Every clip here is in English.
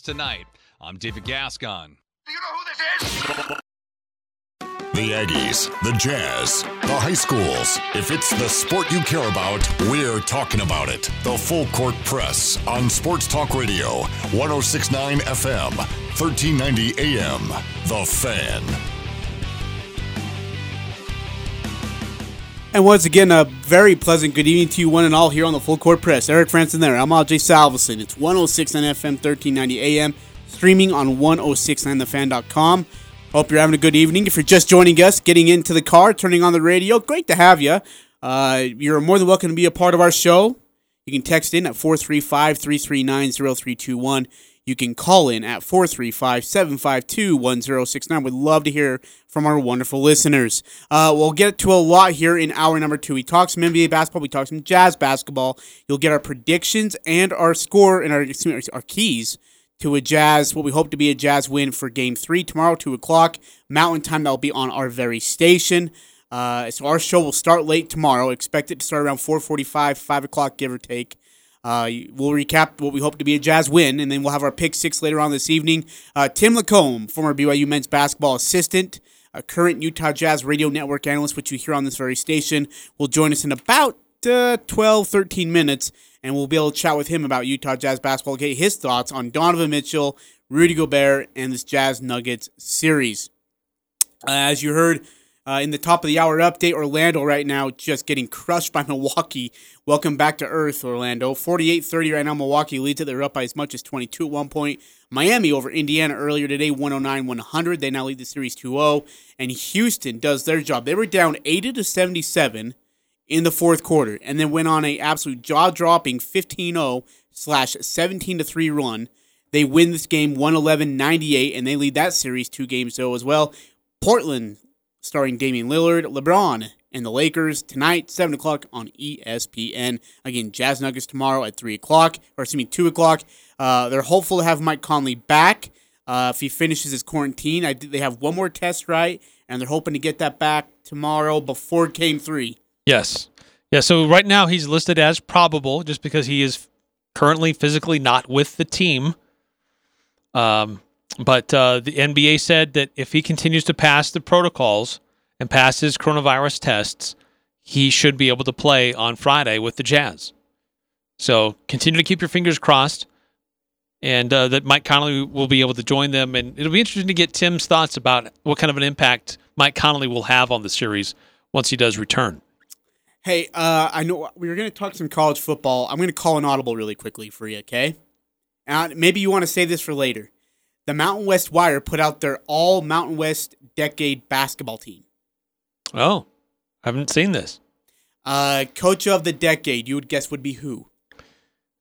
Tonight, I'm David Gascon. Do you know who this is? The Aggies, the Jazz, the high schools. If it's the sport you care about, we're talking about it. The Full Court Press on Sports Talk Radio, 1069 FM, 1390 AM. The Fan. And once again, a very pleasant good evening to you, one and all, here on the Full Court Press. Eric Frandsen there. I'm Ajay Salvesen. It's 106 on FM, 1390 AM, streaming on 1069thefan.com. Hope you're having a good evening. If you're just joining us, getting into the car, turning on the radio, great to have you. Uh, you're more than welcome to be a part of our show. You can text in at 435 339 0321. You can call in at 435 752 1069. We'd love to hear from our wonderful listeners. Uh, we'll get to a lot here in hour number two. We talk some NBA basketball, we talk some Jazz basketball. You'll get our predictions and our score and our, our keys to a Jazz, what we hope to be a Jazz win for game three tomorrow, 2 o'clock. Mountain time, that'll be on our very station. Uh, so our show will start late tomorrow. Expect it to start around 4:45, 5 o'clock, give or take. Uh, we'll recap what we hope to be a Jazz win, and then we'll have our pick six later on this evening. Uh, Tim LaComb, former BYU men's basketball assistant, a current Utah Jazz radio network analyst, which you hear on this very station, will join us in about uh, 12, 13 minutes, and we'll be able to chat with him about Utah Jazz basketball, get his thoughts on Donovan Mitchell, Rudy Gobert, and this Jazz Nuggets series. Uh, as you heard, uh, in the top of the hour update, Orlando right now just getting crushed by Milwaukee. Welcome back to Earth, Orlando. 48 30 right now. Milwaukee leads it. They're up by as much as 22 at one point. Miami over Indiana earlier today, 109 100. They now lead the series 2 0. And Houston does their job. They were down 80 to 77 in the fourth quarter and then went on a absolute jaw dropping 15 0 slash 17 to 3 run. They win this game 111 98 and they lead that series two games 0 as well. Portland starring Damian Lillard, LeBron, and the Lakers tonight, 7 o'clock on ESPN. Again, Jazz Nuggets tomorrow at 3 o'clock, or excuse me, 2 o'clock. Uh, they're hopeful to have Mike Conley back uh, if he finishes his quarantine. I, they have one more test, right? And they're hoping to get that back tomorrow before game three. Yes. Yeah, so right now he's listed as probable just because he is currently physically not with the team. Um, but uh, the NBA said that if he continues to pass the protocols and pass his coronavirus tests, he should be able to play on Friday with the Jazz. So continue to keep your fingers crossed, and uh, that Mike Conley will be able to join them. And it'll be interesting to get Tim's thoughts about what kind of an impact Mike Conley will have on the series once he does return. Hey, uh, I know we were going to talk some college football. I'm going to call an audible really quickly for you, okay? Maybe you want to save this for later the Mountain West Wire put out their all Mountain West decade basketball team. Oh, I haven't seen this. Uh, coach of the decade, you would guess would be who?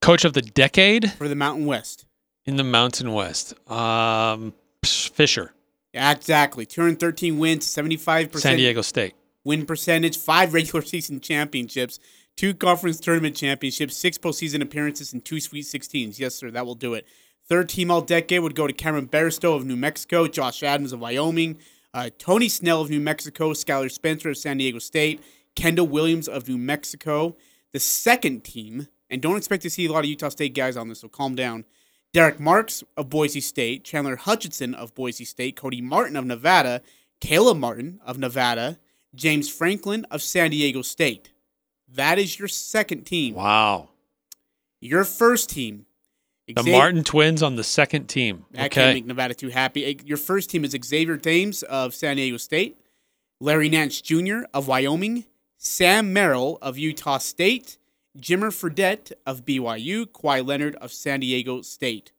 Coach of the decade for the Mountain West. In the Mountain West, um, Fisher. Exactly. 213 wins, 75%. San Diego State. Win percentage, five regular season championships, two conference tournament championships, six postseason appearances, and two Sweet 16s. Yes, sir, that will do it. Third team all decade would go to Cameron Bairstow of New Mexico, Josh Adams of Wyoming, uh, Tony Snell of New Mexico, Skylar Spencer of San Diego State, Kendall Williams of New Mexico. The second team, and don't expect to see a lot of Utah State guys on this, so calm down. Derrick Marks of Boise State, Chandler Hutchison of Boise State, Cody Martin of Nevada, Caleb Martin of Nevada, Jamaal Franklin of San Diego State. That is your second team. Wow. Your first team the Martin twins on the second team. That okay. can't make Nevada too happy. Your first team is Xavier Thames of San Diego State, Larry Nance Jr. of Wyoming, Sam Merrill of Utah State, Jimmer Fredette of BYU, Kawhi Leonard of San Diego State.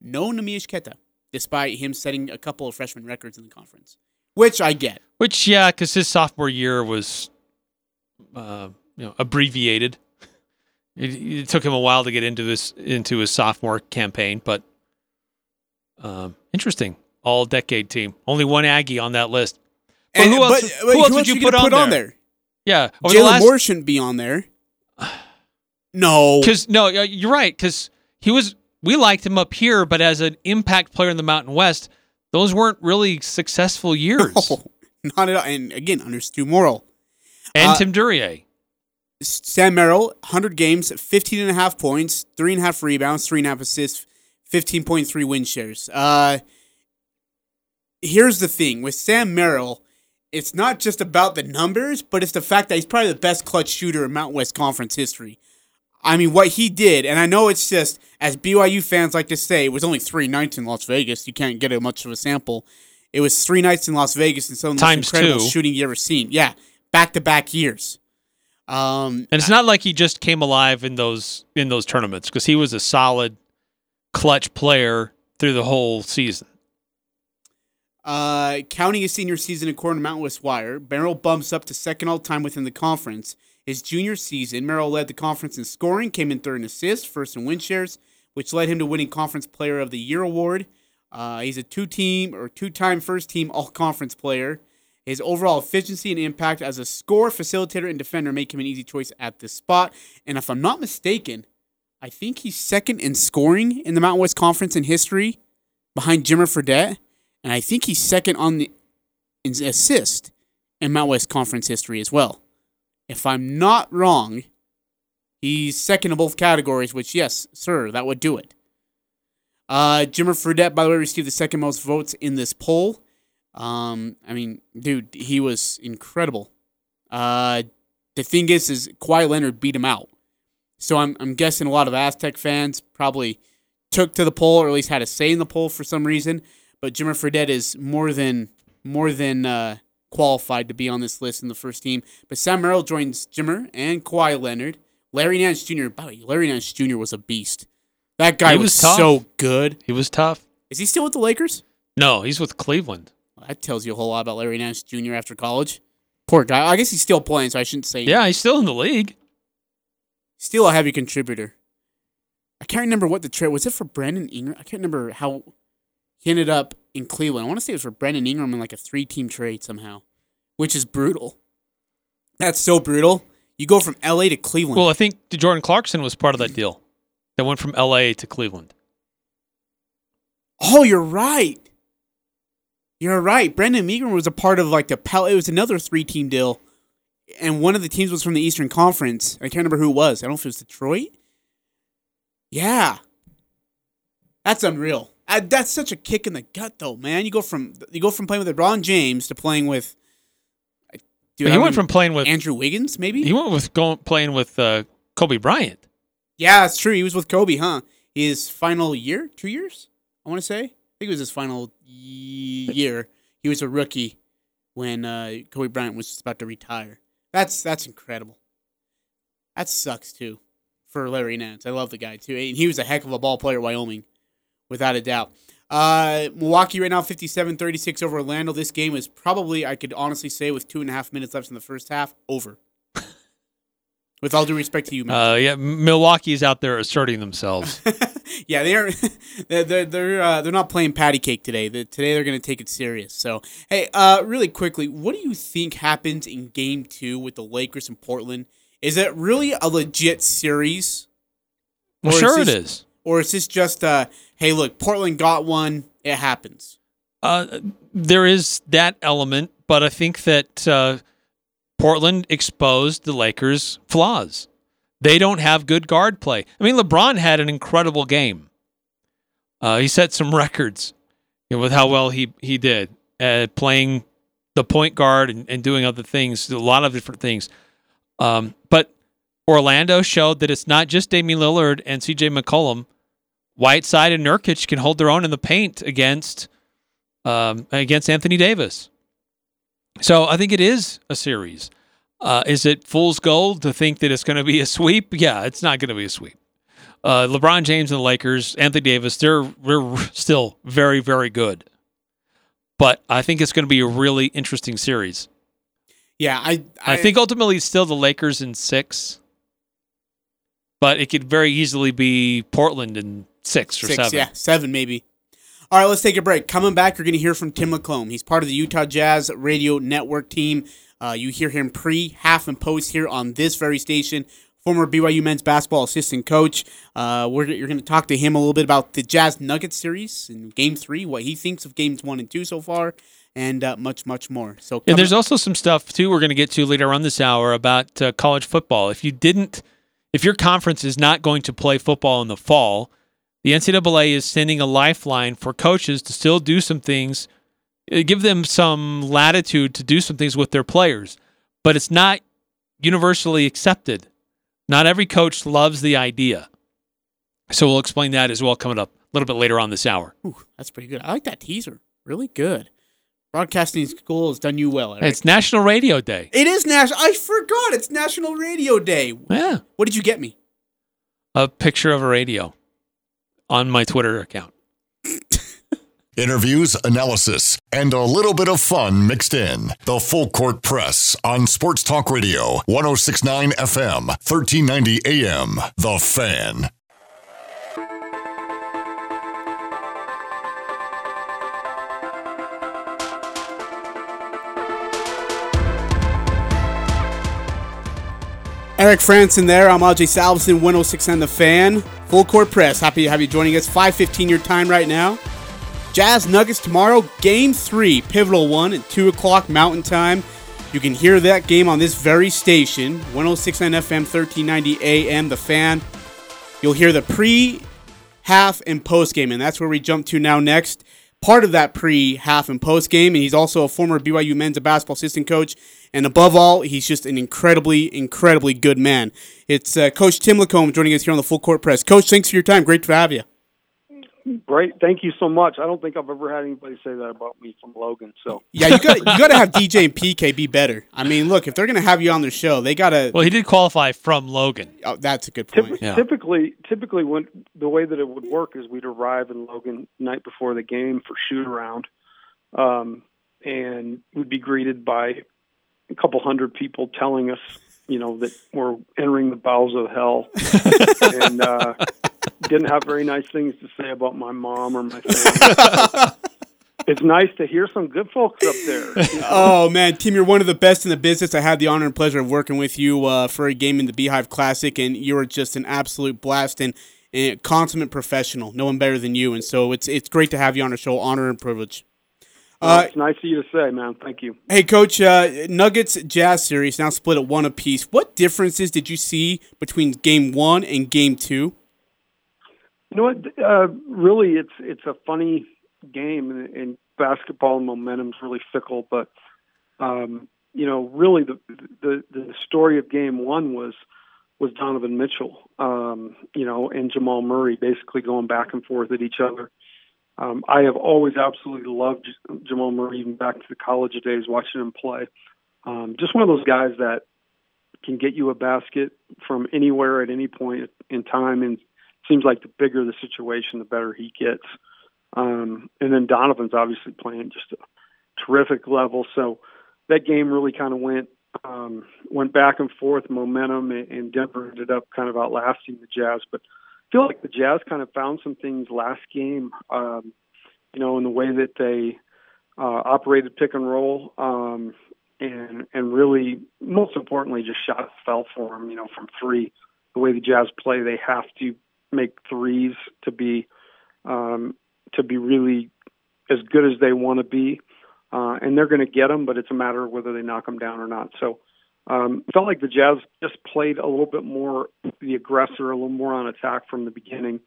No Neemias Queta, despite him setting a couple of freshman records in the conference, which I get. Which, yeah, because his sophomore year was, uh, you know, abbreviated. It, it, took him a while to get into his into his sophomore campaign, but um, interesting. All decade team. Only one Aggie on that list. But and, who else? But, who, who else would you put, on, put on, there? Yeah, Jalen last... Moore shouldn't be on there. no, because no, you're right. Because he was. We liked him up here, but as an impact player in the Mountain West, those weren't really successful years. No, not at all. And again, under Stu Morrill and uh, Tim Duryea. Sam Merrill, 100 games, 15 and a half points, three and a half rebounds, three and a half assists, 15.3 win shares. Uh, here's the thing with Sam Merrill, it's not just about the numbers, but it's the fact that he's probably the best clutch shooter in Mountain West Conference history. I mean, what he did, and I know it's just, as BYU fans like to say, it was only three nights in Las Vegas. You can't get much of a sample. It was three nights in Las Vegas and some of the Times most incredible two. shooting you ever seen. Yeah, back to back years. Um, And it's not like he just came alive in those in those tournaments because he was a solid clutch player through the whole season. Uh, counting his senior season according to Mountain West Wire, Merrill bumps up to second all time within the conference. His junior season, Merrill led the conference in scoring, came in third in assists, first in win shares, which led him to winning Conference Player of the Year award. Uh, he's a two-team or two-time first-team All-Conference player. His overall efficiency and impact as a scorer, facilitator, and defender make him an easy choice at this spot. And if I'm not mistaken, I think he's second in scoring in the Mountain West Conference in history, behind Jimmer Fredette and I think he's second on the in assist in Mount West Conference history as well. If I'm not wrong, he's second in both categories, which yes, sir, that would do it. Uh, Jimmer Fredette, by the way, received the second most votes in this poll. Um, I mean, dude, he was incredible. Uh, the thing is, is Kawhi Leonard beat him out. So I'm I'm guessing a lot of Aztec fans probably took to the poll or at least had a say in the poll for some reason. But Jimmer Fredette is more than more than uh, qualified to be on this list in the first team. But Sam Merrill joins Jimmer and Kawhi Leonard. Larry Nance Jr. By the way, Larry Nance Jr. was a beast. That guy He was, was tough. so good. He was tough. Is he still with the Lakers? No, he's with Cleveland. That tells you a whole lot about Larry Nance Jr. after college. Poor guy. I guess he's still playing, so I shouldn't say. Yeah, he's still in the league. Still a heavy contributor. I can't remember what the trade was. It for Brandon Ingram? I can't remember how he ended up in Cleveland. I want to say it was for Brandon Ingram in like a three-team trade somehow, which is brutal. That's so brutal. You go from L.A. to Cleveland. Well, I think Jordan Clarkson was part of that deal that went from L.A. to Cleveland. oh, you're right. You're right. Brandon Ingram was a part of like the Pel. It was another three-team deal, and one of the teams was from the Eastern Conference. I can't remember who it was. I don't know if it was Detroit. Yeah, that's unreal. Uh, that's such a kick in the gut, though, man. You go from you go from playing with LeBron James to playing with. Dude, he I went mean, from playing with Andrew Wiggins, maybe. he went with going playing with uh, Kobe Bryant. yeah, that's true. He was with Kobe, huh? His final year, two years, I want to say. I think it was his final year. He was a rookie when uh, Kobe Bryant was just about to retire. That's that's incredible. That sucks too for Larry Nance. I love the guy too. And he was a heck of a ball player at Wyoming, without a doubt. Uh, Milwaukee right now 57-36 over Orlando. This game is probably, I could honestly say, with two and a half minutes left in the first half, over. with all due respect to you, man. Uh, yeah, Milwaukee's out there asserting themselves. yeah, they are. They're they're they're, uh, they're not playing patty cake today. The, today they're going to take it serious. So, hey, uh, really quickly, what do you think happens in Game Two with the Lakers and Portland? Is it really a legit series, well, Or sure it this- is. or is this just uh, hey, look, Portland got one, it happens? Uh, there is that element, but I think that uh, Portland exposed the Lakers' flaws. They don't have good guard play. I mean, LeBron had an incredible game. Uh, he set some records you know, with how well he he did uh, playing the point guard and, and doing other things, a lot of different things. Um, but Orlando showed that it's not just Damian Lillard and C.J. McCollum. Whiteside and Nurkic can hold their own in the paint against um, against Anthony Davis. So I think it is a series. Uh, is it fool's gold to think that it's going to be a sweep? Yeah, it's not going to be a sweep. Uh, LeBron James and the Lakers, Anthony Davis, they're, they're still very, very good. But I think it's going to be a really interesting series. Yeah, I I, think ultimately it's still the Lakers in six, but it could very easily be Portland in six or six, seven. yeah, seven maybe. All right, let's take a break. Coming back, you're going to hear from Tim LaComb. He's part of the Utah Jazz Radio Network team. Uh, you hear him pre, half, and post here on this very station. Former BYU men's basketball assistant coach. Uh, we're, you're going to talk to him a little bit about the Jazz Nuggets series in Game Three, what he thinks of Games One and Two so far, and uh, much, much more. So, And there's also some stuff too we're going to get to later on this hour about uh, college football. If you didn't, if your conference is not going to play football in the fall, the NCAA is sending a lifeline for coaches to still do some things, Uh, give them some latitude to do some things with their players, but it's not universally accepted. Not every coach loves the idea. So we'll explain that as well coming up a little bit later on this hour. Ooh, that's pretty good. I like that teaser. Really good. Broadcasting school has done you well. Eric. It's National Radio Day. It is national. I forgot. It's National Radio Day. Yeah. What did you get me? A picture of a radio on my Twitter account. Interviews, analysis, and a little bit of fun mixed in. The Full Court Press on Sports Talk Radio, 1069 FM, 1390 AM. The Fan. Eric Frandsen there. I'm Ajay Salvesen, 106 on the fan. Full court press. Happy to have you joining us. 5:15 your time right now. Jazz Nuggets tomorrow, Game Three, pivotal one at two o'clock Mountain Time. You can hear that game on this very station, 106.9 FM, 1390 AM. The fan. You'll hear the pre, half, and post game, and that's where we jump to now next. Part of that pre, half, and post game, and he's also a former BYU men's basketball assistant coach and above all, he's just an incredibly, incredibly good man. It's uh, Coach Tim LaComb joining us here on the Full Court Press. Coach, thanks for your time. Great to have you. Great, thank you so much. I don't think I've ever had anybody say that about me from Logan. So yeah, you got you got to have DJ and PK be better. I mean, look, if they're going to have you on their show, they got to. Well, he did qualify from Logan. Oh, that's a good point. Typ- yeah. Typically, typically, when the way that it would work is we'd arrive in Logan night before the game for shoot around, um, and we'd be greeted by a couple hundred people telling us, you know, that we're entering the bowels of hell, and uh, didn't have very nice things to say about my mom or my family. it's nice to hear some good folks up there. You know? Oh man, Tim, you're one of the best in the business. I had the honor and pleasure of working with you uh, for a game in the Beehive Classic, and you were just an absolute blast and, and consummate professional. No one better than you, and so it's it's great to have you on the show. Honor and privilege. Well, uh, it's nice of you to say, man. Thank you. Hey, Coach. Uh, Nuggets Jazz series now split at one apiece. What differences did you see between Game One and Game Two? You know what? Uh, really, it's it's a funny game, and, and basketball momentum is really fickle. But um, you know, really, the, the the story of Game One was was Donovan Mitchell, um, you know, and Jamal Murray basically going back and forth at each other. Um, I have always absolutely loved Jamal Murray, even back to the college days, watching him play. Um, just one of those guys that can get you a basket from anywhere at any point in time, and seems like the bigger the situation, the better he gets. Um, and then Donovan's obviously playing just a terrific level. So that game really kind of went um, went back and forth, momentum, and Denver ended up kind of outlasting the Jazz. But feel like the Jazz kind of found some things last game, um, you know, in the way that they uh, operated pick and roll, um, and and really, most importantly, just shots fell for them. You know, from three, the way the Jazz play, they have to make threes to be um, to be really as good as they want to be, uh, and they're going to get them, but it's a matter of whether they knock them down or not. So um, felt like the Jazz just played a little bit more the aggressor, a little more on attack from the beginning,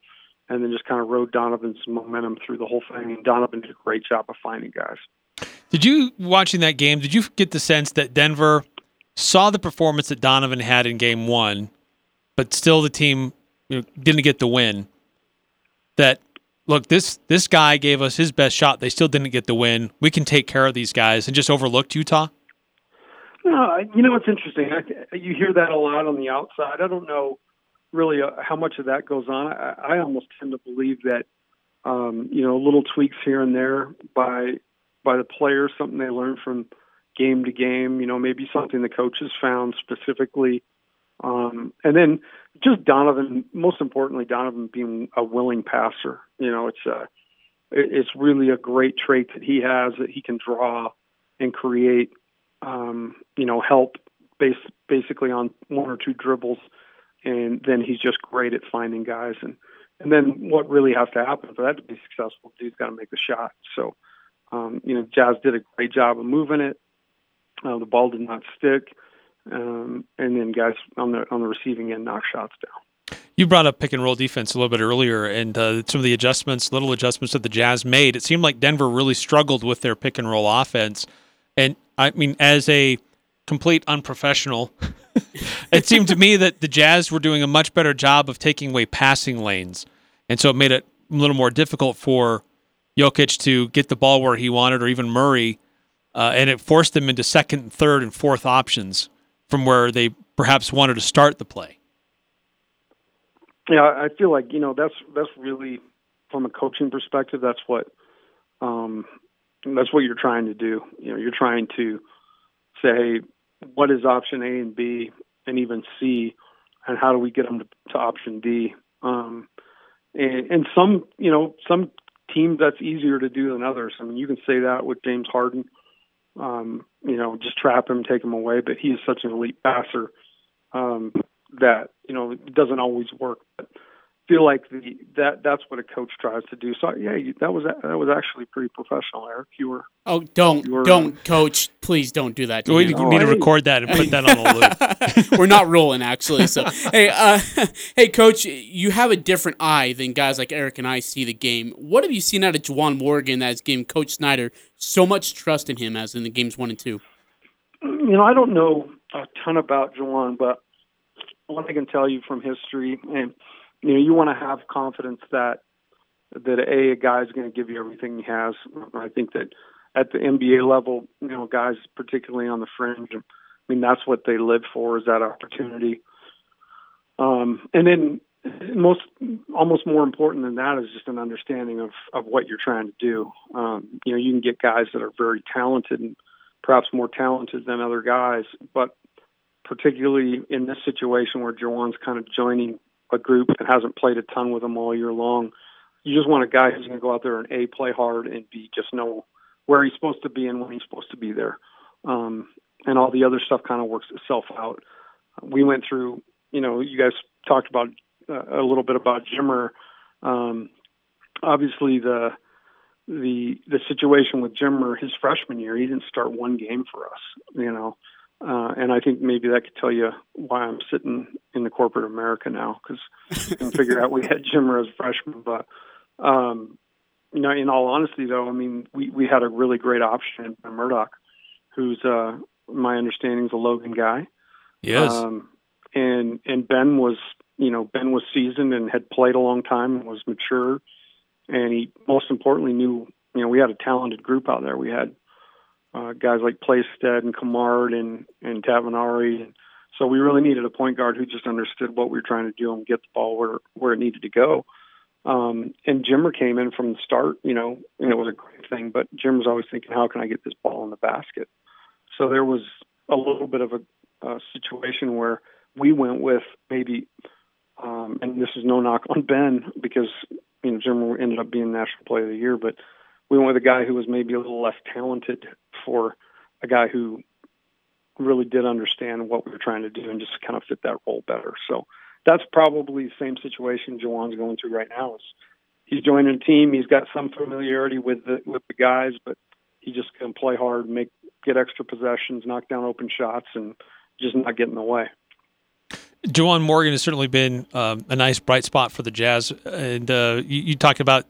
and then just kind of rode Donovan's momentum through the whole thing. And Donovan did a great job of finding guys. Did you watching that game? Did you get the sense that Denver saw the performance that Donovan had in Game One, but still the team you know, didn't get the win? That look, this this guy gave us his best shot. They still didn't get the win. We can take care of these guys, and just overlooked Utah. No, you know it's interesting. I, you hear that a lot on the outside. I don't know really uh, how much of that goes on. I, I almost tend to believe that um, you know little tweaks here and there by by the players, something they learn from game to game. You know, maybe something the coaches found specifically, um, and then just Donovan. Most importantly, Donovan being a willing passer. You know, it's a it's really a great trait that he has that he can draw and create um, you know, help base, basically on one or two dribbles, and then he's just great at finding guys. And and then what really has to happen for that to be successful? Dude's got to make the shot. So, um, you know, Jazz did a great job of moving it. Uh, the ball did not stick, um, and then guys on the on the receiving end knock shots down. You brought up pick and roll defense a little bit earlier, and uh, some of the adjustments, little adjustments that the Jazz made. It seemed like Denver really struggled with their pick and roll offense. And I mean, as a complete unprofessional, it seemed to me that the Jazz were doing a much better job of taking away passing lanes, and so it made it a little more difficult for Jokic to get the ball where he wanted, or even Murray, uh, and it forced them into second, third, and fourth options from where they perhaps wanted to start the play. Yeah, I feel like you know that's that's really from a coaching perspective. That's what um, that's what you're trying to do. You know, you're trying to say what is option A and B and even C, and how do we get them to, to option D? Um, and, and some, you know, some teams that's easier to do than others. I mean, you can say that with James Harden. Um, you know, just trap him, take him away. But he is such an elite passer um, that you know it doesn't always work. But feel like the that that's what a coach tries to do. So yeah, you, that was that was actually pretty professional, Eric. You were Oh, don't, were- don't, coach. Please don't do that. To We me. need to record that and put that on a loop. We're not rolling actually. So hey, uh, hey, coach, you have a different eye than guys like Eric and I see the game. What have you seen out of Juwan Morgan that has given Coach Snyder so much trust in him as in the games one and two? you know, I don't know a ton about Juwan, but one I can tell you from history, and you know, you want to have confidence that that a a guy is going to give you everything he has. I think that at the NBA level, you know, guys particularly on the fringe, I mean, that's what they live for is that opportunity. Um, and then most almost more important than that is just an understanding of of what you're trying to do. Um, you know, you can get guys that are very talented and perhaps more talented than other guys, but particularly in this situation where Juwan's kind of joining a group and hasn't played a ton with them all year long, you just want a guy who's going to go out there and a play hard and b just know where he's supposed to be and when he's supposed to be there, um, and all the other stuff kind of works itself out. We went through, you know, you guys talked about uh, a little bit about Jimmer. Um, obviously, the the the situation with Jimmer his freshman year, he didn't start one game for us, you know, uh, and I think maybe that could tell you why I'm sitting in the corporate America now because I can figure out we had Jimmer as a freshman, but um, you know, in all honesty, though, I mean, we we had a really great option in Ben Murdoch, who's uh, my understanding is a Logan guy. Yes. Um, and and Ben was you know Ben was seasoned and had played a long time and was mature, and he most importantly knew you know we had a talented group out there. We had uh, guys like Plaisted and Cummard and and Tavernari, so we really needed a point guard who just understood what we were trying to do and get the ball where where it needed to go. Um, and Jimmer came in from the start, you know, and it was a great thing. But Jim was always thinking, how can I get this ball in the basket? So there was a little bit of a, a situation where we went with maybe, um, and this is no knock on Ben because you know Jim ended up being National Player of the Year, but we went with a guy who was maybe a little less talented for a guy who really did understand what we were trying to do and just kind of fit that role better. So that's probably the same situation Juwan's going through right now. Is he's joining a team, he's got some familiarity with the with the guys, but he just can play hard, make get extra possessions, knock down open shots, and just not get in the way. Juwan Morgan has certainly been um, a nice bright spot for the Jazz. And uh, you, you talk about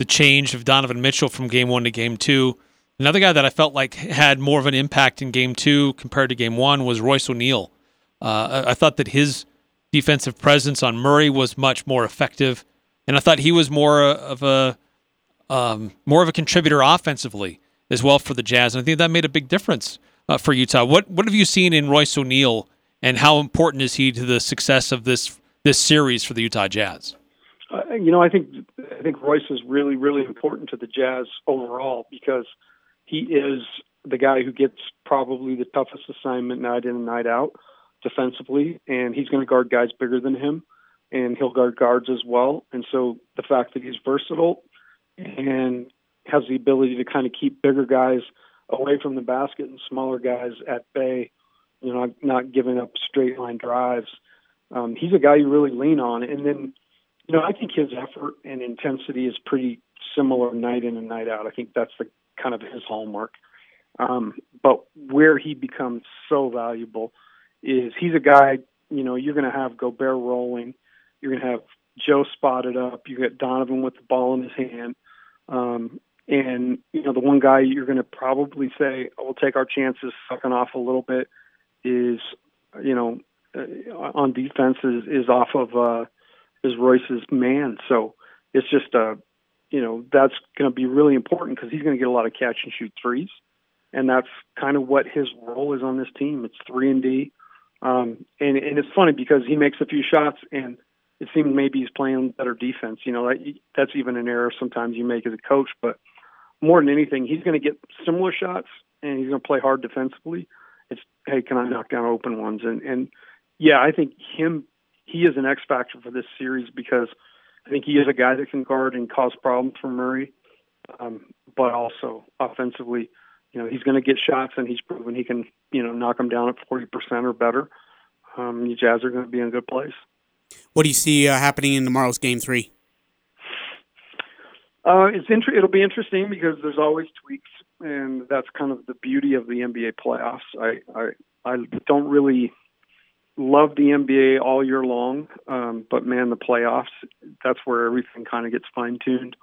the change of Donovan Mitchell from game one to game two. Another guy that I felt like had more of an impact in game two compared to game one was Royce O'Neale. Uh, I, thought that his defensive presence on Murray was much more effective, and I thought he was more of a um, more of a contributor offensively as well for the Jazz. And I think that made a big difference uh, for Utah. What what have you seen in Royce O'Neale, and how important is he to the success of this this series for the Utah Jazz? Uh, you know, I think I think Royce is really really important to the Jazz overall because he is the guy who gets probably the toughest assignment night in and night out defensively, and he's going to guard guys bigger than him, and he'll guard guards as well. And so the fact that he's versatile and has the ability to kind of keep bigger guys away from the basket and smaller guys at bay, you know, not giving up straight line drives. Um, he's a guy you really lean on, and then you know I think his effort and intensity is pretty similar night in and night out. I think that's the kind of his hallmark. Um, but where he becomes so valuable is he's a guy, you know, you're going to have Gobert rolling You're going to have Joe spotted up. You get Donovan with the ball in his hand. Um, and, you know, the one guy you're going to probably say, oh, we'll take our chances sucking off a little bit is, you know, uh, on defense is, is off of uh, is Royce's man. So it's just, uh, you know, that's going to be really important because he's going to get a lot of catch and shoot threes. And that's kind of what his role is on this team. It's three and D. Um, and, and it's funny because he makes a few shots and it seems maybe he's playing better defense. You know, that, that's even an error sometimes you make as a coach, but more than anything, he's going to get similar shots and he's going to play hard defensively. It's hey, can I knock down open ones? And and yeah, I think him he is an X factor for this series because I think he is a guy that can guard and cause problems for Murray, um, but also offensively, you know, he's going to get shots and he's proven he can you know knock them down at forty percent or better. Um, the Jazz are going to be in a good place. What do you see uh, happening in tomorrow's game three? Uh, it's inter- it'll be interesting because there's always tweaks, and that's kind of the beauty of the NBA playoffs. I I, I don't really love the NBA all year long, um, but man, the playoffs that's where everything kind of gets fine tuned,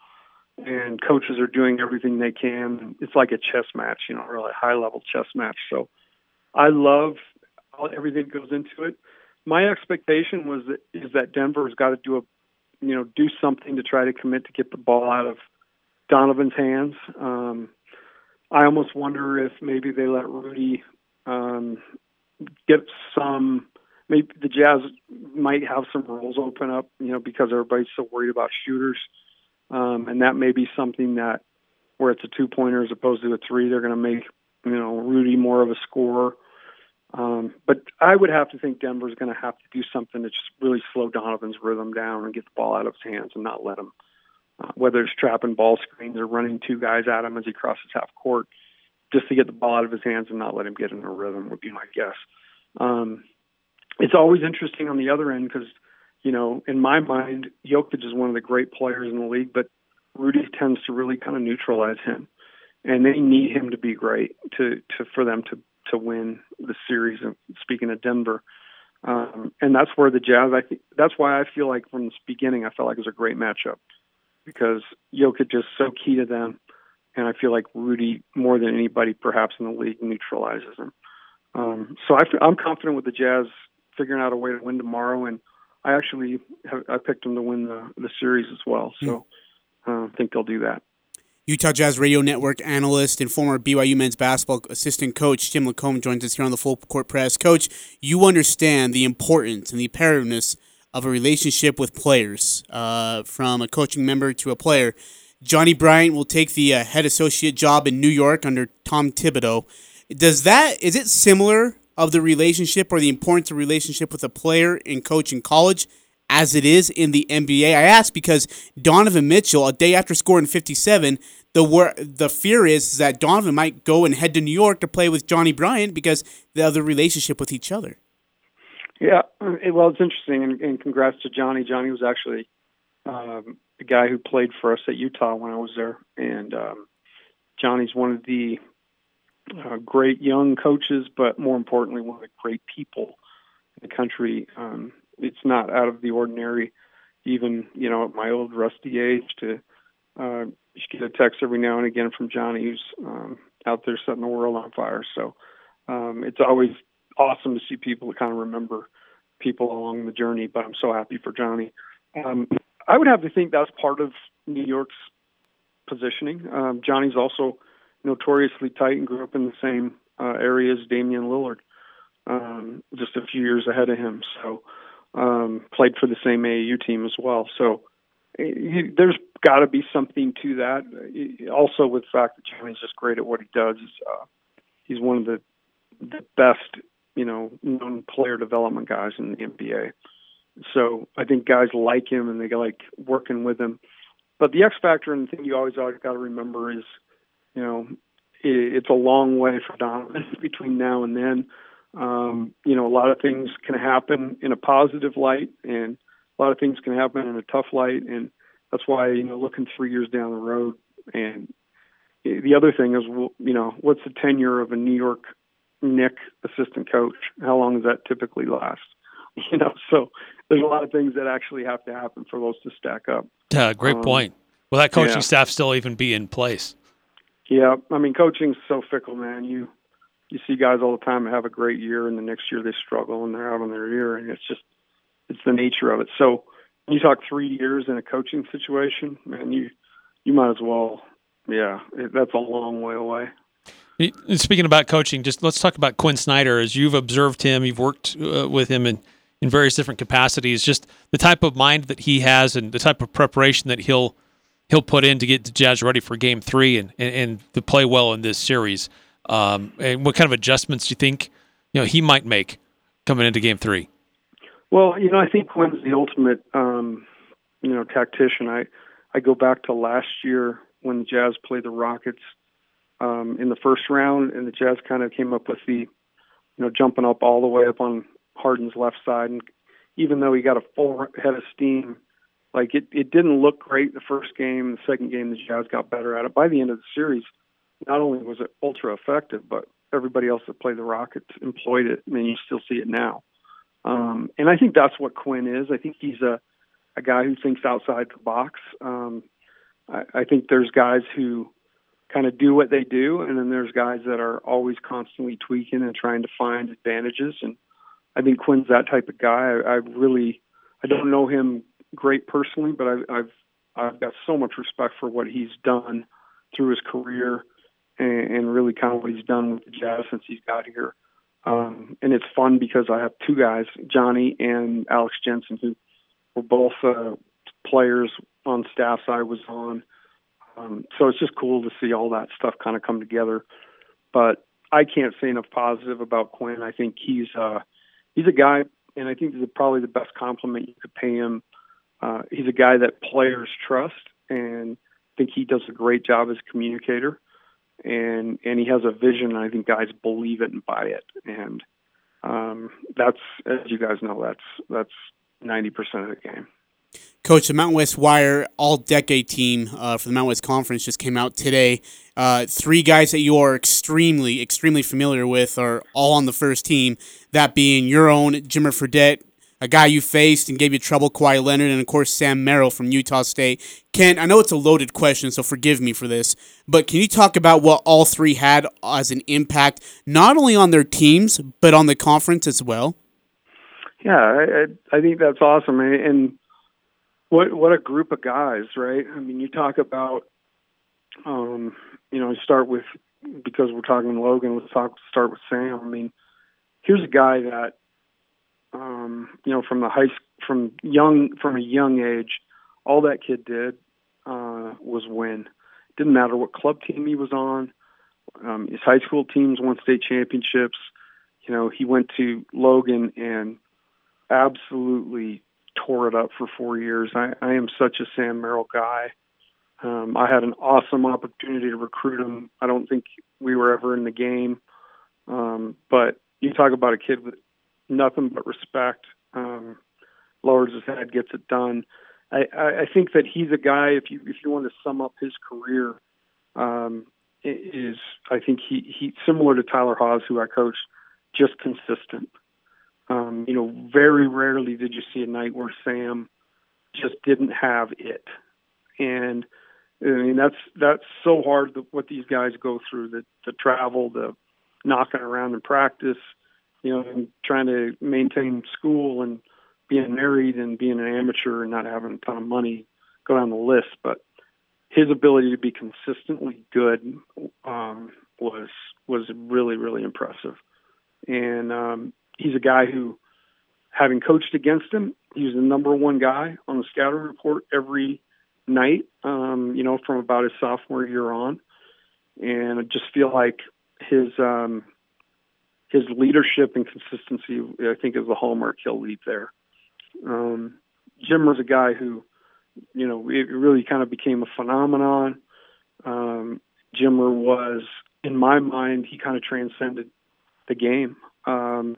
and coaches are doing everything they can. It's like a chess match, you know, really high level chess match. So I love everything that goes into it. My expectation was that is that Denver's got to do a you know, do something to try to commit to get the ball out of Donovan's hands. Um, I almost wonder if maybe they let Rudy um, get some. Maybe the Jazz might have some roles open up, you know, because everybody's so worried about shooters, um, and that may be something that where it's a two pointer as opposed to a three. They're going to make you know Rudy more of a scorer. Um, but I would have to think Denver's going to have to do something to just really slow Donovan's rhythm down and get the ball out of his hands and not let him, uh, whether it's trapping ball screens or running two guys at him as he crosses half court, just to get the ball out of his hands and not let him get in a rhythm would be my guess. Um, it's always interesting on the other end because, you know, in my mind, Jokic is one of the great players in the league, but Rudy tends to really kind of neutralize him, and they need him to be great to to for them to to win the series. Speaking of Denver, um, and that's where the Jazz. I think that's why I feel like from the beginning I felt like it was a great matchup because Jokic is so key to them, and I feel like Rudy more than anybody perhaps in the league neutralizes him. Um, so I, I'm confident with the Jazz figuring out a way to win tomorrow, and I actually have, I picked them to win the the series as well. So uh, I think they'll do that. Utah Jazz Radio Network analyst and former BYU men's basketball assistant coach Jim LaComb joins us here on the Full Court Press. Coach, you understand the importance and the imperativeness of a relationship with players, uh, from a coaching member to a player. Johnny Bryant will take the uh, head associate job in New York under Tom Thibodeau. Does that is it similar of the relationship or the importance of relationship with a player and coach in college as it is in the NBA? I ask because Donovan Mitchell, a day after scoring 57, the wor- the fear is that Donovan might go and head to New York to play with Johnny Bryant because they have the relationship with each other. Yeah, well, it's interesting, and, and congrats to Johnny. Johnny was actually um, the guy who played for us at Utah when I was there, and um, Johnny's one of the uh, great young coaches, but more importantly, one of the great people in the country. Um, it's not out of the ordinary, even you know at my old rusty age, to uh, get a text every now and again from Johnny, who's um, out there setting the world on fire. So um, it's always awesome to see people kind of remember people along the journey. But I'm so happy for Johnny. Um, I would have to think that's part of New York's positioning. Um, Johnny's also notoriously tight and grew up in the same uh, area as Damian Lillard, um, just a few years ahead of him. So um, played for the same AAU team as well. So he, there's got to be something to that. Also, with the fact that Johnny's just great at what he does. Uh, he's one of the the best, you know, known player development guys in the NBA. So I think guys like him and they like working with him. But the X factor and the thing you always got to remember is, you know, it, it's a long way for Donovan between now and then. Um, you know, a lot of things can happen in a positive light, and a lot of things can happen in a tough light, and that's why you know looking three years down the road. And the other thing is, you know, what's the tenure of a New York Knick assistant coach? How long does that typically last? You know, so there's a lot of things that actually have to happen for those to stack up. Yeah, great Um, point. Will that coaching yeah. staff still even be in place? Yeah, I mean, coaching's so fickle, man. You you see guys all the time have a great year, and the next year they struggle and they're out on their ear, and it's just it's the nature of it. So you talk three years in a coaching situation, man, you you might as well, yeah, it, that's a long way away. Speaking about coaching, just let's talk about Quin Snyder. As you've observed him, you've worked uh, with him in, in various different capacities. Just the type of mind that he has, and the type of preparation that he'll he'll put in to get the Jazz ready for Game Three and and, and to play well in this series. Um, and what kind of adjustments do you think you know he might make coming into Game Three? Well, you know, I think Quin's the ultimate, um, you know, tactician. I I go back to last year when the Jazz played the Rockets um, in the first round, and the Jazz kind of came up with the, you know, jumping up all the way up on Harden's left side, and even though he got a full head of steam, like it, it didn't look great the first game. The second game, the Jazz got better at it. By the end of the series, not only was it ultra effective, but everybody else that played the Rockets employed it, and you still see it now. Um, and I think that's what Quin is. I think he's a, a guy who thinks outside the box. Um, I, I think there's guys who kind of do what they do, and then there's guys that are always constantly tweaking and trying to find advantages. And I think Quin's that type of guy. I, I really, I don't know him great personally, but I've, I've, I've got so much respect for what he's done through his career, and, and really kind of what he's done with the Jazz since he's got here. Um, and it's fun because I have two guys, Johnny and Alex Jensen, who were both uh, players on staffs I was on. Um, so it's just cool to see all that stuff kind of come together. But I can't say enough positive about Quin. I think he's uh, he's a guy, and I think this is probably the best compliment you could pay him. Uh, he's a guy that players trust, and I think he does a great job as a communicator and and he has a vision and I think guys believe it and buy it and um, that's as you guys know that's that's ninety percent of the game. Coach, the Mountain West Wire All Decade team uh, for the Mountain West Conference just came out today. Uh, three guys that you are extremely, extremely familiar with are all on the first team. That being your own Jimmer Fredette, a guy you faced and gave you trouble, Kawhi Leonard, and of course Sam Merrill from Utah State. Ken, I know it's a loaded question, so forgive me for this, but can you talk about what all three had as an impact, not only on their teams but on the conference as well? Yeah, I, I, think that's awesome, and, and what what a group of guys, right? I mean, you talk about, um, you know, start with because we're talking Logan. Let's talk start with Sam. I mean, here's a guy that um, you know, from the high from young from a young age, all that kid did uh, was win. Didn't matter what club team he was on. Um, his high school teams won state championships. You know, he went to Logan and absolutely tore it up for four years. I, I am such a Sam Merrill guy. Um, I had an awesome opportunity to recruit him. I don't think we were ever in the game, um, but you talk about a kid with nothing but respect. Um, lowers his head, gets it done. I, I, I think that he's a guy. If you if you want to sum up his career, um, is I think he he similar to Tyler Haws, who I coached, just consistent. Um, you know, very rarely did you see a night where Sam just didn't have it, and I mean that's that's so hard. The, what these guys go through, the the travel, the knocking around in practice, you know, and trying to maintain school and being married and being an amateur and not having a ton of money go down the list. But his ability to be consistently good um, was was really really impressive. And um, he's a guy who, having coached against him, he was the number one guy on the scouting report every night. Um, you know, from about his sophomore year on, and I just feel like his um, his leadership and consistency, I think, is the hallmark he'll leave there. Um, Jim was a guy who, you know, it really kind of became a phenomenon. Um, Jimmer was, in my mind, he kind of transcended the game. Um,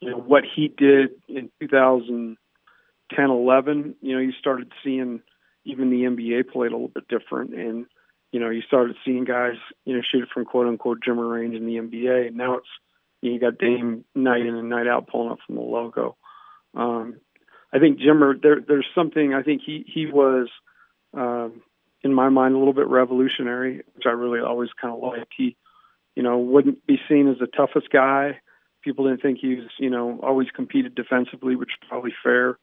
you know, what he did in 2010, 11, you know, you started seeing even the NBA played a little bit different. And, you know, you started seeing guys, you know, shoot from quote unquote Jimmer range in the NBA. Now it's, you got Dame night in and night out pulling up from the logo. Um, I think Jimmer, there, there's something. I think he he was, um, in my mind, a little bit revolutionary, which I really always kind of liked. He, you know, wouldn't be seen as the toughest guy. People didn't think he was, you know, always competed defensively, which is probably fair.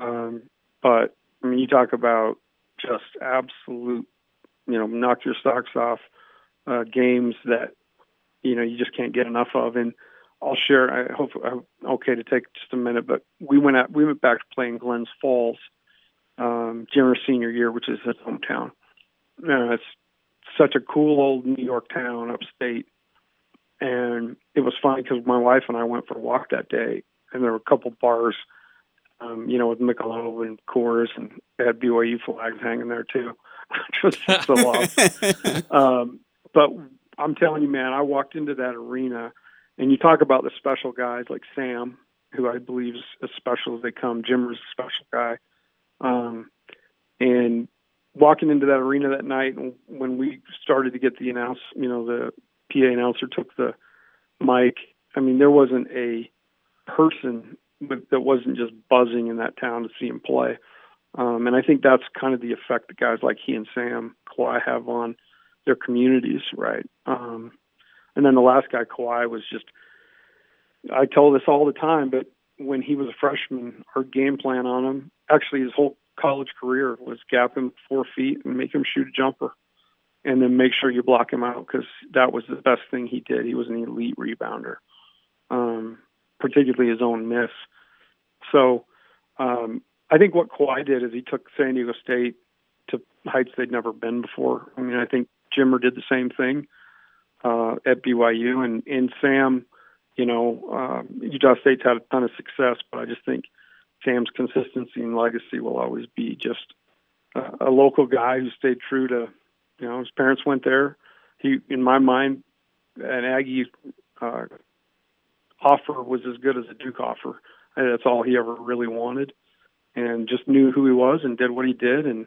Um, but I mean, you talk about just absolute, you know, knock your socks off uh, games that you know you just can't get enough of. And I'll share. I hope I'm okay to take just a minute, but we went out. We went back to playing Glens Falls, um, Jimmer's senior year, which is his hometown. Uh, it's such a cool old New York town, upstate. And it was funny because my wife and I went for a walk that day, and there were a couple bars, um, you know, with Michelob and Coors, and they had BYU flags hanging there too, which was just so awesome. Um, but I'm telling you, man, I walked into that arena, and you talk about the special guys like Sam, who I believe is as special as they come. Jimmer's a special guy. Um, and walking into that arena that night, when we started to get the announce, you know, the PA announcer took the mic. I mean, there wasn't a person that wasn't just buzzing in that town to see him play. Um, and I think that's kind of the effect that guys like he and Sam Kawhi have on their communities, right? Um, and then the last guy, Kawhi, was just, I tell this all the time, but when he was a freshman, our game plan on him, actually his whole college career was gap him four feet and make him shoot a jumper and then make sure you block him out because that was the best thing he did. He was an elite rebounder, um, particularly his own miss. So um, I think what Kawhi did is he took San Diego State to heights they'd never been before. I mean, I think Jimmer did the same thing uh, at BYU, and and Sam, you know, uh, Utah State's had a ton of success, but I just think Sam's consistency and legacy will always be just a, a local guy who stayed true to, you know, his parents went there. He, in my mind, an Aggie uh, offer was as good as a Duke offer. And that's all he ever really wanted, and just knew who he was and did what he did. And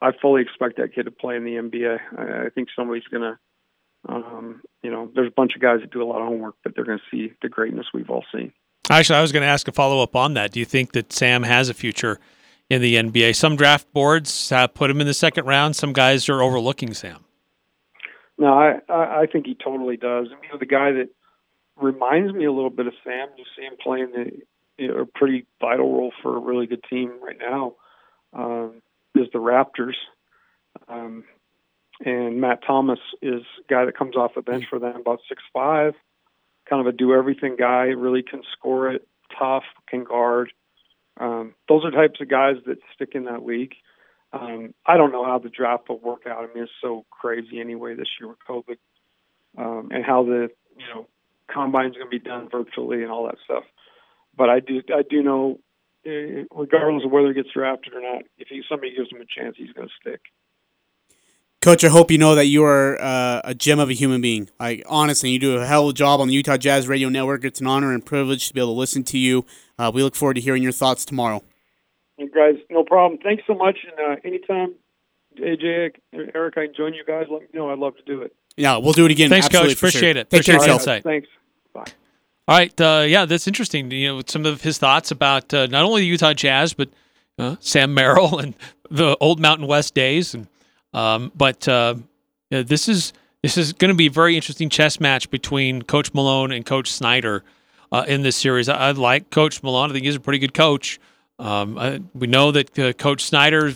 I fully expect that kid to play in the NBA. I, I think somebody's going to um, you know, there's a bunch of guys that do a lot of homework, but they're going to see the greatness we've all seen. Actually, I was going to ask a follow up on that. Do you think that Sam has a future in the NBA? Some draft boards have put him in the second round. Some guys are overlooking Sam. No, I I think he totally does. I mean, the guy that reminds me a little bit of Sam. You see him playing the, you know, a pretty vital role for a really good team right now. Um, is the Raptors. Um, and Matt Thomas is a guy that comes off the bench for them, about six five, kind of a do everything guy. Really can score it, tough, can guard. Um, those are types of guys that stick in that league. Um, I don't know how the draft will work out. I mean, it's so crazy anyway this year with COVID, um, and how the you know combine's going to be done virtually and all that stuff. But I do I do know, regardless of whether he gets drafted or not, if he, somebody gives him a chance, he's going to stick. Coach, I hope you know that you are uh, a gem of a human being. Like honestly, you do a hell of a job on the Utah Jazz Radio Network. It's an honor and privilege to be able to listen to you. Uh, we look forward to hearing your thoughts tomorrow. You guys, no problem. Thanks so much. And uh, anytime, AJ, Eric, I can join you guys. Let me know. I'd love to do it. Yeah, we'll do it again. Thanks, Absolutely, Coach. Appreciate sure. it. Take Appreciate care of yourself. insight. Thanks. All right, uh, yeah, that's interesting. You know, some of his thoughts about uh, not only the Utah Jazz, but uh, Sam Merrill and the old Mountain West days, and um, but uh, this is this is going to be a very interesting chess match between Coach Malone and Coach Snyder uh, in this series. I, I, like Coach Malone. I think he's a pretty good coach. Um, I, we know that uh, Coach Snyder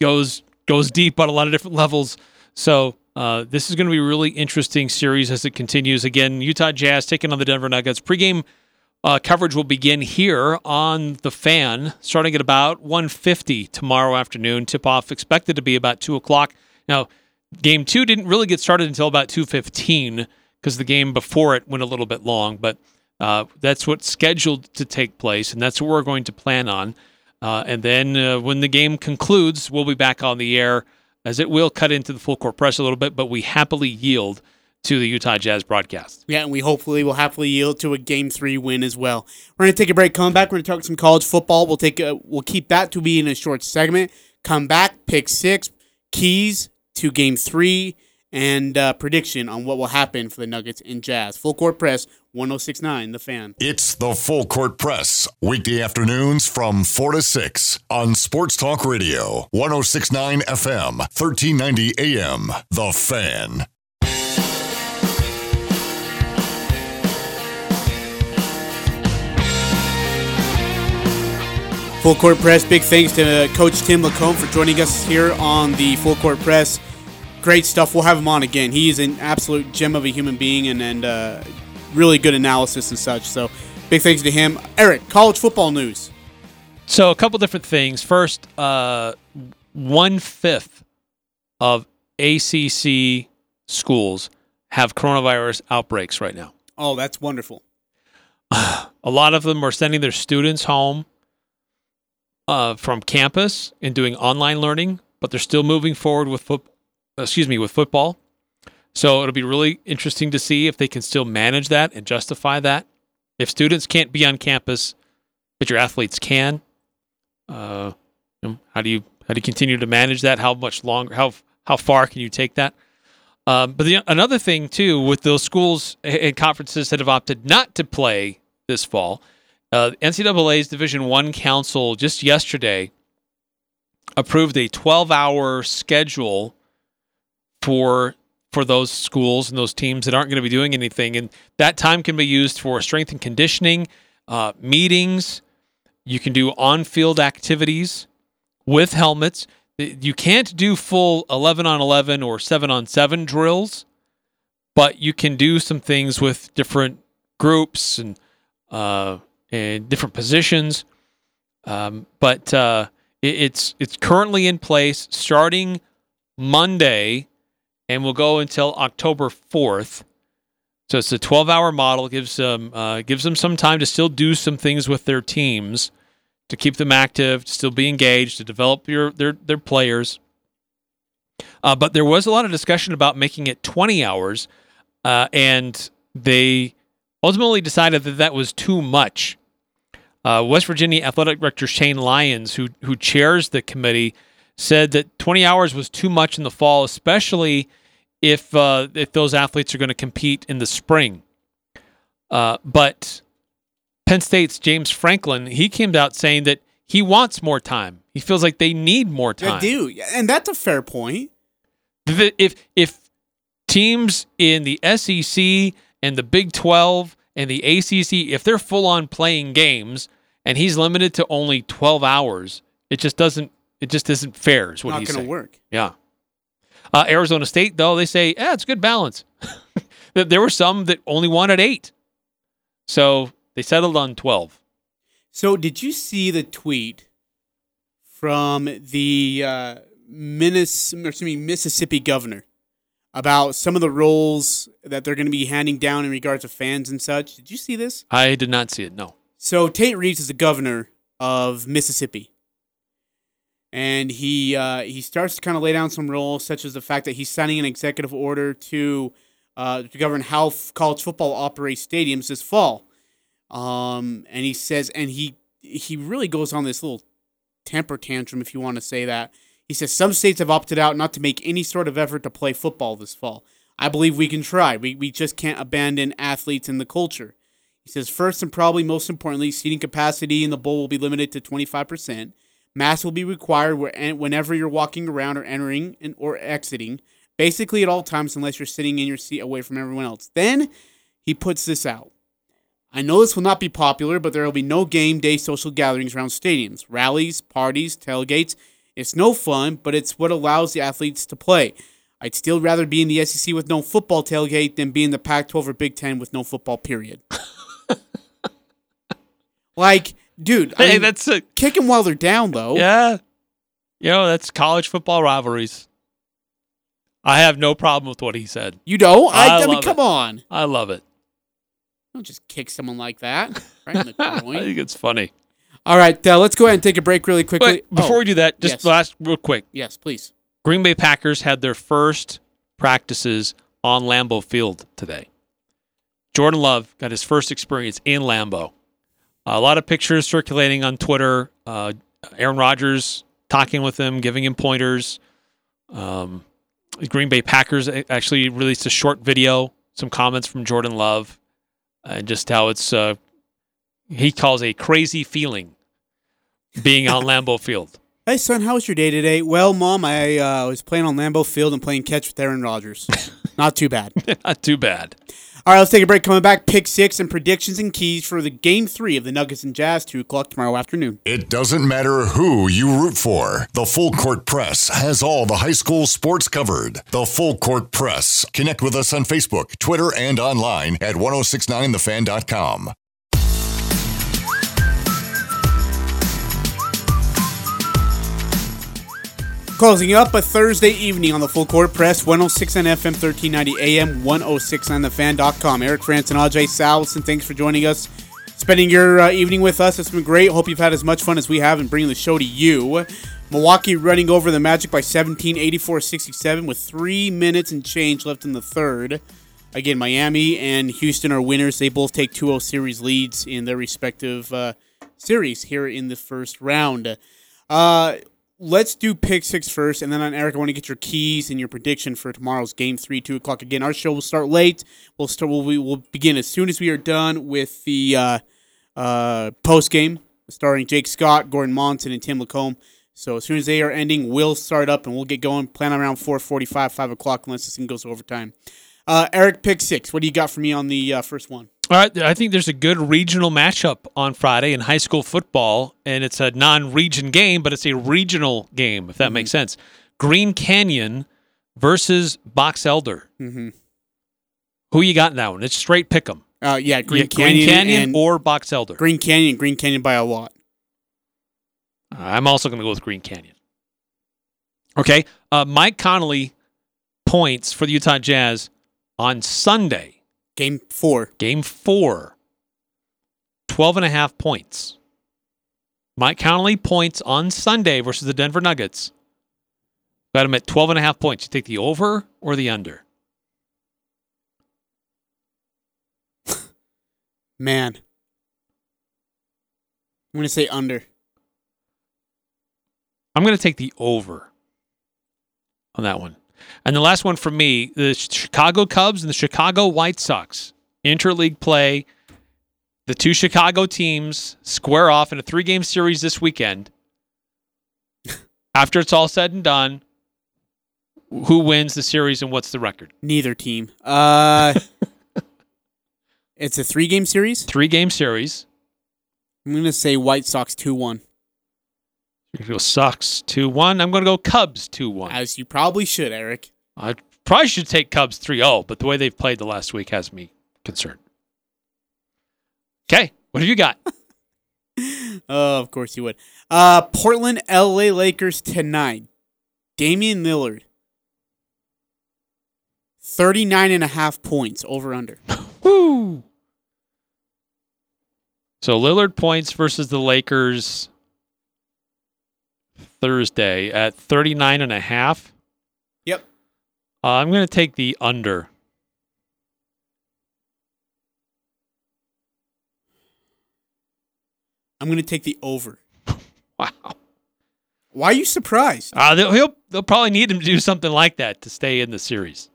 goes goes deep on a lot of different levels. So uh, this is going to be a really interesting series as it continues. Again, Utah Jazz taking on the Denver Nuggets. Pregame uh, coverage will begin here on the Fan, starting at about 1:50 tomorrow afternoon. Tip off expected to be about two o'clock. Now, game two didn't really get started until about 2:15 because the game before it went a little bit long, but uh, that's what's scheduled to take place, and that's what we're going to plan on. Uh, and then uh, when the game concludes, we'll be back on the air as it will cut into the full court press a little bit, but we happily yield to the Utah Jazz broadcast. Yeah, and we hopefully will happily yield to a game three win as well. We're gonna take a break. Come back. We're gonna talk some college football. We'll take a, we'll keep that to be in a short segment. Come back, pick six, keys to game three, and uh, prediction on what will happen for the Nuggets and Jazz. Full Court Press, 1069, The Fan. It's the Full Court Press, weekday afternoons from 4 to 6 on Sports Talk Radio, 1069 FM, 1390 AM. The Fan. Full Court Press, big thanks to Coach Tim LaComb for joining us here on the Full Court Press. Great stuff. We'll have him on again. He is an absolute gem of a human being and, and uh, really good analysis and such. So, big thanks to him. Eric, college football news. So, a couple different things. First, uh, one fifth of ACC schools have coronavirus outbreaks right now. Oh, that's wonderful. A lot of them are sending their students home uh, from campus and doing online learning, but they're still moving forward with foot, excuse me, with football. So it'll be really interesting to see if they can still manage that and justify that. If students can't be on campus, but your athletes can, uh, you know, how do you how do you continue to manage that? How much longer? How how far can you take that? Um, but the, another thing too, with those schools and conferences that have opted not to play this fall, uh, NCAA's Division One Council just yesterday approved a 12-hour schedule for for those schools and those teams that aren't going to be doing anything, and that time can be used for strength and conditioning, uh, meetings. You can do on-field activities with helmets. You can't do full 11 on 11 or 7 on 7 drills, but you can do some things with different groups and uh, and different positions. Um, but uh, it, it's it's currently in place starting Monday, and will go until October fourth. So it's a 12-hour model. gives them uh, gives them some time to still do some things with their teams, to keep them active, to still be engaged, to develop your their their players. Uh, but there was a lot of discussion about making it 20 hours, uh, and they ultimately decided that that was too much. Uh, West Virginia Athletic Director Shane Lyons, who who chairs the committee, said that 20 hours was too much in the fall, especially if uh, if those athletes are going to compete in the spring. Uh, but Penn State's James Franklin, he came out saying that he wants more time. He feels like they need more time. They do, and that's a fair point. If if teams in the SEC and the Big 12 and the ACC, if they're full on playing games and he's limited to only 12 hours, it just doesn't it just isn't fair. Is what Not he's going to saying. work. Yeah. Uh, Arizona State, though, they say, yeah, it's good balance. there were some that only wanted eight. So they settled on 12. So, did you see the tweet from the uh, Minnes- excuse me, Mississippi governor about some of the roles that they're going to be handing down in regards to fans and such? Did you see this? I did not see it. No. So Tate Reeves is the governor of Mississippi, and he uh, he starts to kind of lay down some rules, such as the fact that he's signing an executive order to uh, to govern how f- college football operates stadiums this fall. Um, and he says, and he he really goes on this little temper tantrum, if you want to say that. He says some states have opted out not to make any sort of effort to play football this fall. I believe we can try. We, we just can't abandon athletes and the culture. He says, first and probably most importantly, seating capacity in the bowl will be limited to 25%. Masks will be required whenever you're walking around or entering and, or exiting, basically at all times unless you're sitting in your seat away from everyone else. Then he puts this out. I know this will not be popular, but there will be no game day social gatherings around stadiums, rallies, parties, tailgates. It's no fun, but it's what allows the athletes to play. I'd still rather be in the SEC with no football tailgate than be in the Pac 12 or Big 10 with no football, period. like, dude, I Hey, mean, that's a, kick them while they're down, though. yeah. You know, that's college football rivalries. I have no problem with what he said. You know, I, I I, mean, come it. on. I love it. Don't just kick someone like that right in the I think it's funny. All right, uh, let's go ahead and take a break really quickly. But before Oh, we do that, just yes. last real quick. yes, please. Green Bay Packers had their first practices on Lambeau Field today. Jordan Love got his first experience in Lambeau. A lot of pictures circulating on Twitter. Uh, Aaron Rodgers talking with him, giving him pointers. Um, Green Bay Packers actually released a short video, some comments from Jordan Love, and just how it's uh, he calls a crazy feeling being on Lambeau Field. Hey son, how was your day today? Well, mom, I uh, was playing on Lambeau Field and playing catch with Aaron Rodgers. Not too bad. Not too bad. All right, let's take a break. Coming back, pick six and predictions and keys for the game three of the Nuggets and Jazz, two o'clock tomorrow afternoon. It doesn't matter who you root for. The Full Court Press has all the high school sports covered. The Full Court Press. Connect with us on Facebook, Twitter, and online at 1069thefan.com. Closing up a Thursday evening on the Full Court Press, 106 on FM, 1390 AM, 106 on thefan.com. Eric Frandsen and Ajay Salvesen, thanks for joining us. Spending your uh, evening with us. It's been great. Hope you've had as much fun as we have in bringing the show to you. Milwaukee running over the Magic by 17, 84 67, with three minutes and change left in the third. Again, Miami and Houston are winners. They both take 2 0 series leads in their respective uh, series here in the first round. Uh, let's do pick six first, and then on Eric, I want to get your keys and your prediction for tomorrow's game three, two o'clock. Again, our show will start late. We'll start. We'll, we will begin as soon as we are done with the uh, uh, post game, starring Jake Scott, Gordon Monson, and Tim LaComb. So as soon as they are ending, we'll start up and we'll get going. Plan around four forty-five, five o'clock, unless this thing goes overtime. Uh, Eric, pick six. What do you got for me on the uh, first one? All right, I think there's a good regional matchup on Friday in high school football, and it's a non-region game, but it's a regional game, if that makes sense. Green Canyon versus Box Elder. Mm-hmm. Who you got in that one? It's straight pick 'em. Uh, yeah, Green Yeah, Canyon, Canyon and or Box Elder. Green Canyon, Green Canyon by a lot. I'm also going to go with Green Canyon. Okay, uh, Mike Conley points for the Utah Jazz on Sunday. Game four. Game four, 12 and a half points. Mike Conley points on Sunday versus the Denver Nuggets. Got him at 12 and a half points. You take the over or the under? Man. I'm going to say under. I'm going to take the over on that one. And the last one for me, the Chicago Cubs and the Chicago White Sox interleague play. The two Chicago teams square off in a three game series this weekend. After it's all said and done, who wins the series and what's the record? Neither team. Uh, it's a three game series. Three game series. I'm going to say White Sox 2 1. To go Sox 2 1. I'm going to go Cubs 2 1. As you probably should, Eric. I probably should take Cubs 3 0, but the way they've played the last week has me concerned. Okay, what have you got? Oh, of course you would. Uh, Portland, LA Lakers tonight. Damian Lillard. 39 and a half points over under. Woo! So Lillard points versus the Lakers Thursday at 39 and a half. Yep. Uh, I'm going to take the under. I'm going to take the over. Wow. Why are you surprised? Uh, they'll, he'll, they'll probably need him to do something like that to stay in the series.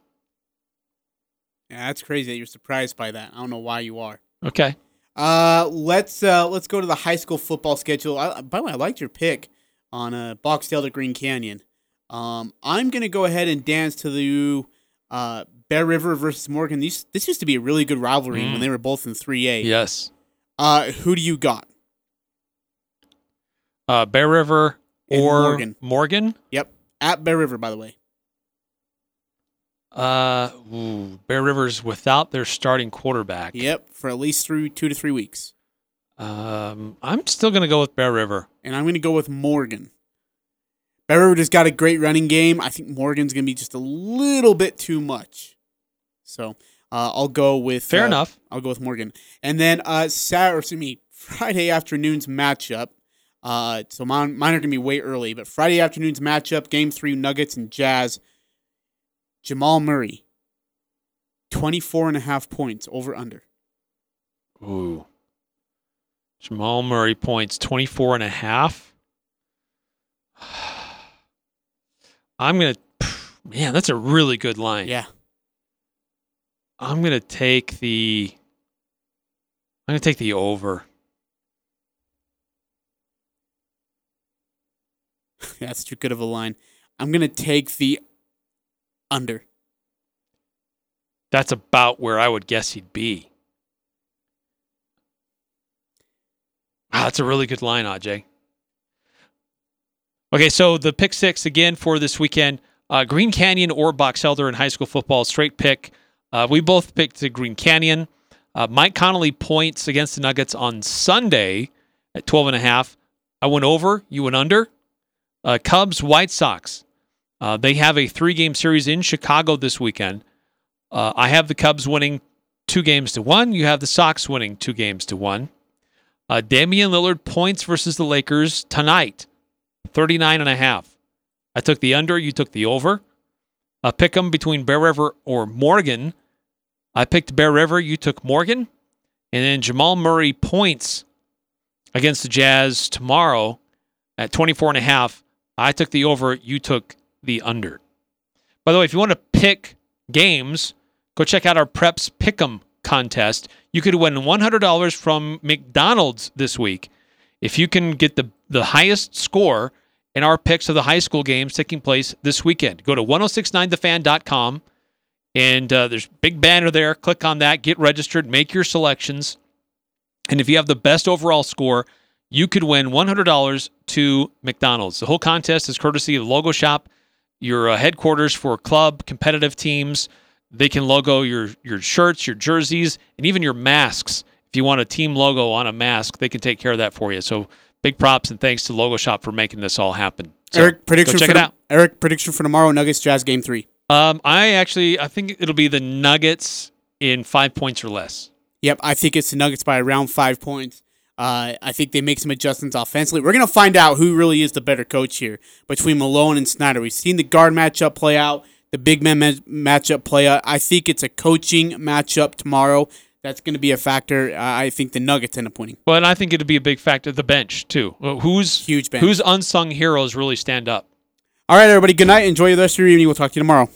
Yeah, that's crazy that you're surprised by that. I don't know why you are. Okay. Uh, let's uh, let's go to the high school football schedule. I, by the way, I liked your pick on uh, Box Elder to Green Canyon. Um, I'm gonna go ahead and dance to the uh, Bear River versus Morgan. These this used to be a really good rivalry Mm. when they were both in 3A. Yes. Uh, who do you got? Uh, Bear River or Morgan. Morgan? Yep, at Bear River, by the way. Uh, ooh, Bear River's without their starting quarterback. Yep, for at least through two to three weeks. Um, I'm still going to go with Bear River. And I'm gonna go with Morgan. Bear River just got a great running game. I think Morgan's gonna be just a little bit too much. So uh, I'll go with Fair uh, enough. I'll go with Morgan. And then uh Saturday, excuse me, Friday afternoon's matchup. Uh, so mine, mine are gonna be way early, but Friday afternoon's matchup, game three, Nuggets and Jazz. Jamal Murray, 24 and a half points over under. Ooh. Jamal Murray points 24 and a half. I'm going to Man, that's a really good line. Yeah. I'm gonna take the. I'm gonna take the over. That's too good of a line. I'm going to take the under. That's about where I would guess he'd be. That's a really good line, Aj. Okay, so the pick six again for this weekend: uh, Green Canyon or Box Elder in high school football. Straight pick. Uh, we both picked the Green Canyon. Uh, Mike Conley points against the Nuggets on Sunday at 12 and a half. I went over. You went under. Uh, Cubs, White Sox. Uh, they have a three game series in Chicago this weekend. Uh, I have the Cubs winning two games to one. You have the Sox winning two games to one. Uh, Damian Lillard points versus the Lakers tonight, 39 and a half. I took the under. You took the over. Uh, pick them between Bear River or Morgan. I picked Bear River. You took Morgan. And then Jamal Murray points against the Jazz tomorrow at 24 and a half. I took the over. You took the under. By the way, if you want to pick games, go check out our Preps Pick'em contest. You could win $100 from McDonald's this week if you can get the, the highest score in our picks of the high school games taking place this weekend. Go to 1069thefan.com and uh, there's big banner there. Click on that, get registered, make your selections. And if you have the best overall score, you could win $100 to McDonald's. The whole contest is courtesy of Logo Shop, your uh, headquarters for club competitive teams. They can logo your your shirts, your jerseys, and even your masks. If you want a team logo on a mask, they can take care of that for you. So big props and thanks to Logo Shop for making this all happen. So, Eric, prediction check for it the- out. Eric, prediction for tomorrow Nuggets Jazz game three. Um, I actually I think it'll be the Nuggets in five points or less. Yep, I think it's the Nuggets by around five points. Uh, I think they make some adjustments offensively. We're going to find out who really is the better coach here between Malone and Snyder. We've seen the guard matchup play out, the big man ma- matchup play. I think it's a coaching matchup tomorrow. That's going to be a factor. Uh, I think the Nuggets end up winning. Well, and I think it'd be a big factor the bench too. Who's Huge bench. Who's unsung heroes really stand up? All right, everybody. Good night. Enjoy the rest of your evening. We'll talk to you tomorrow.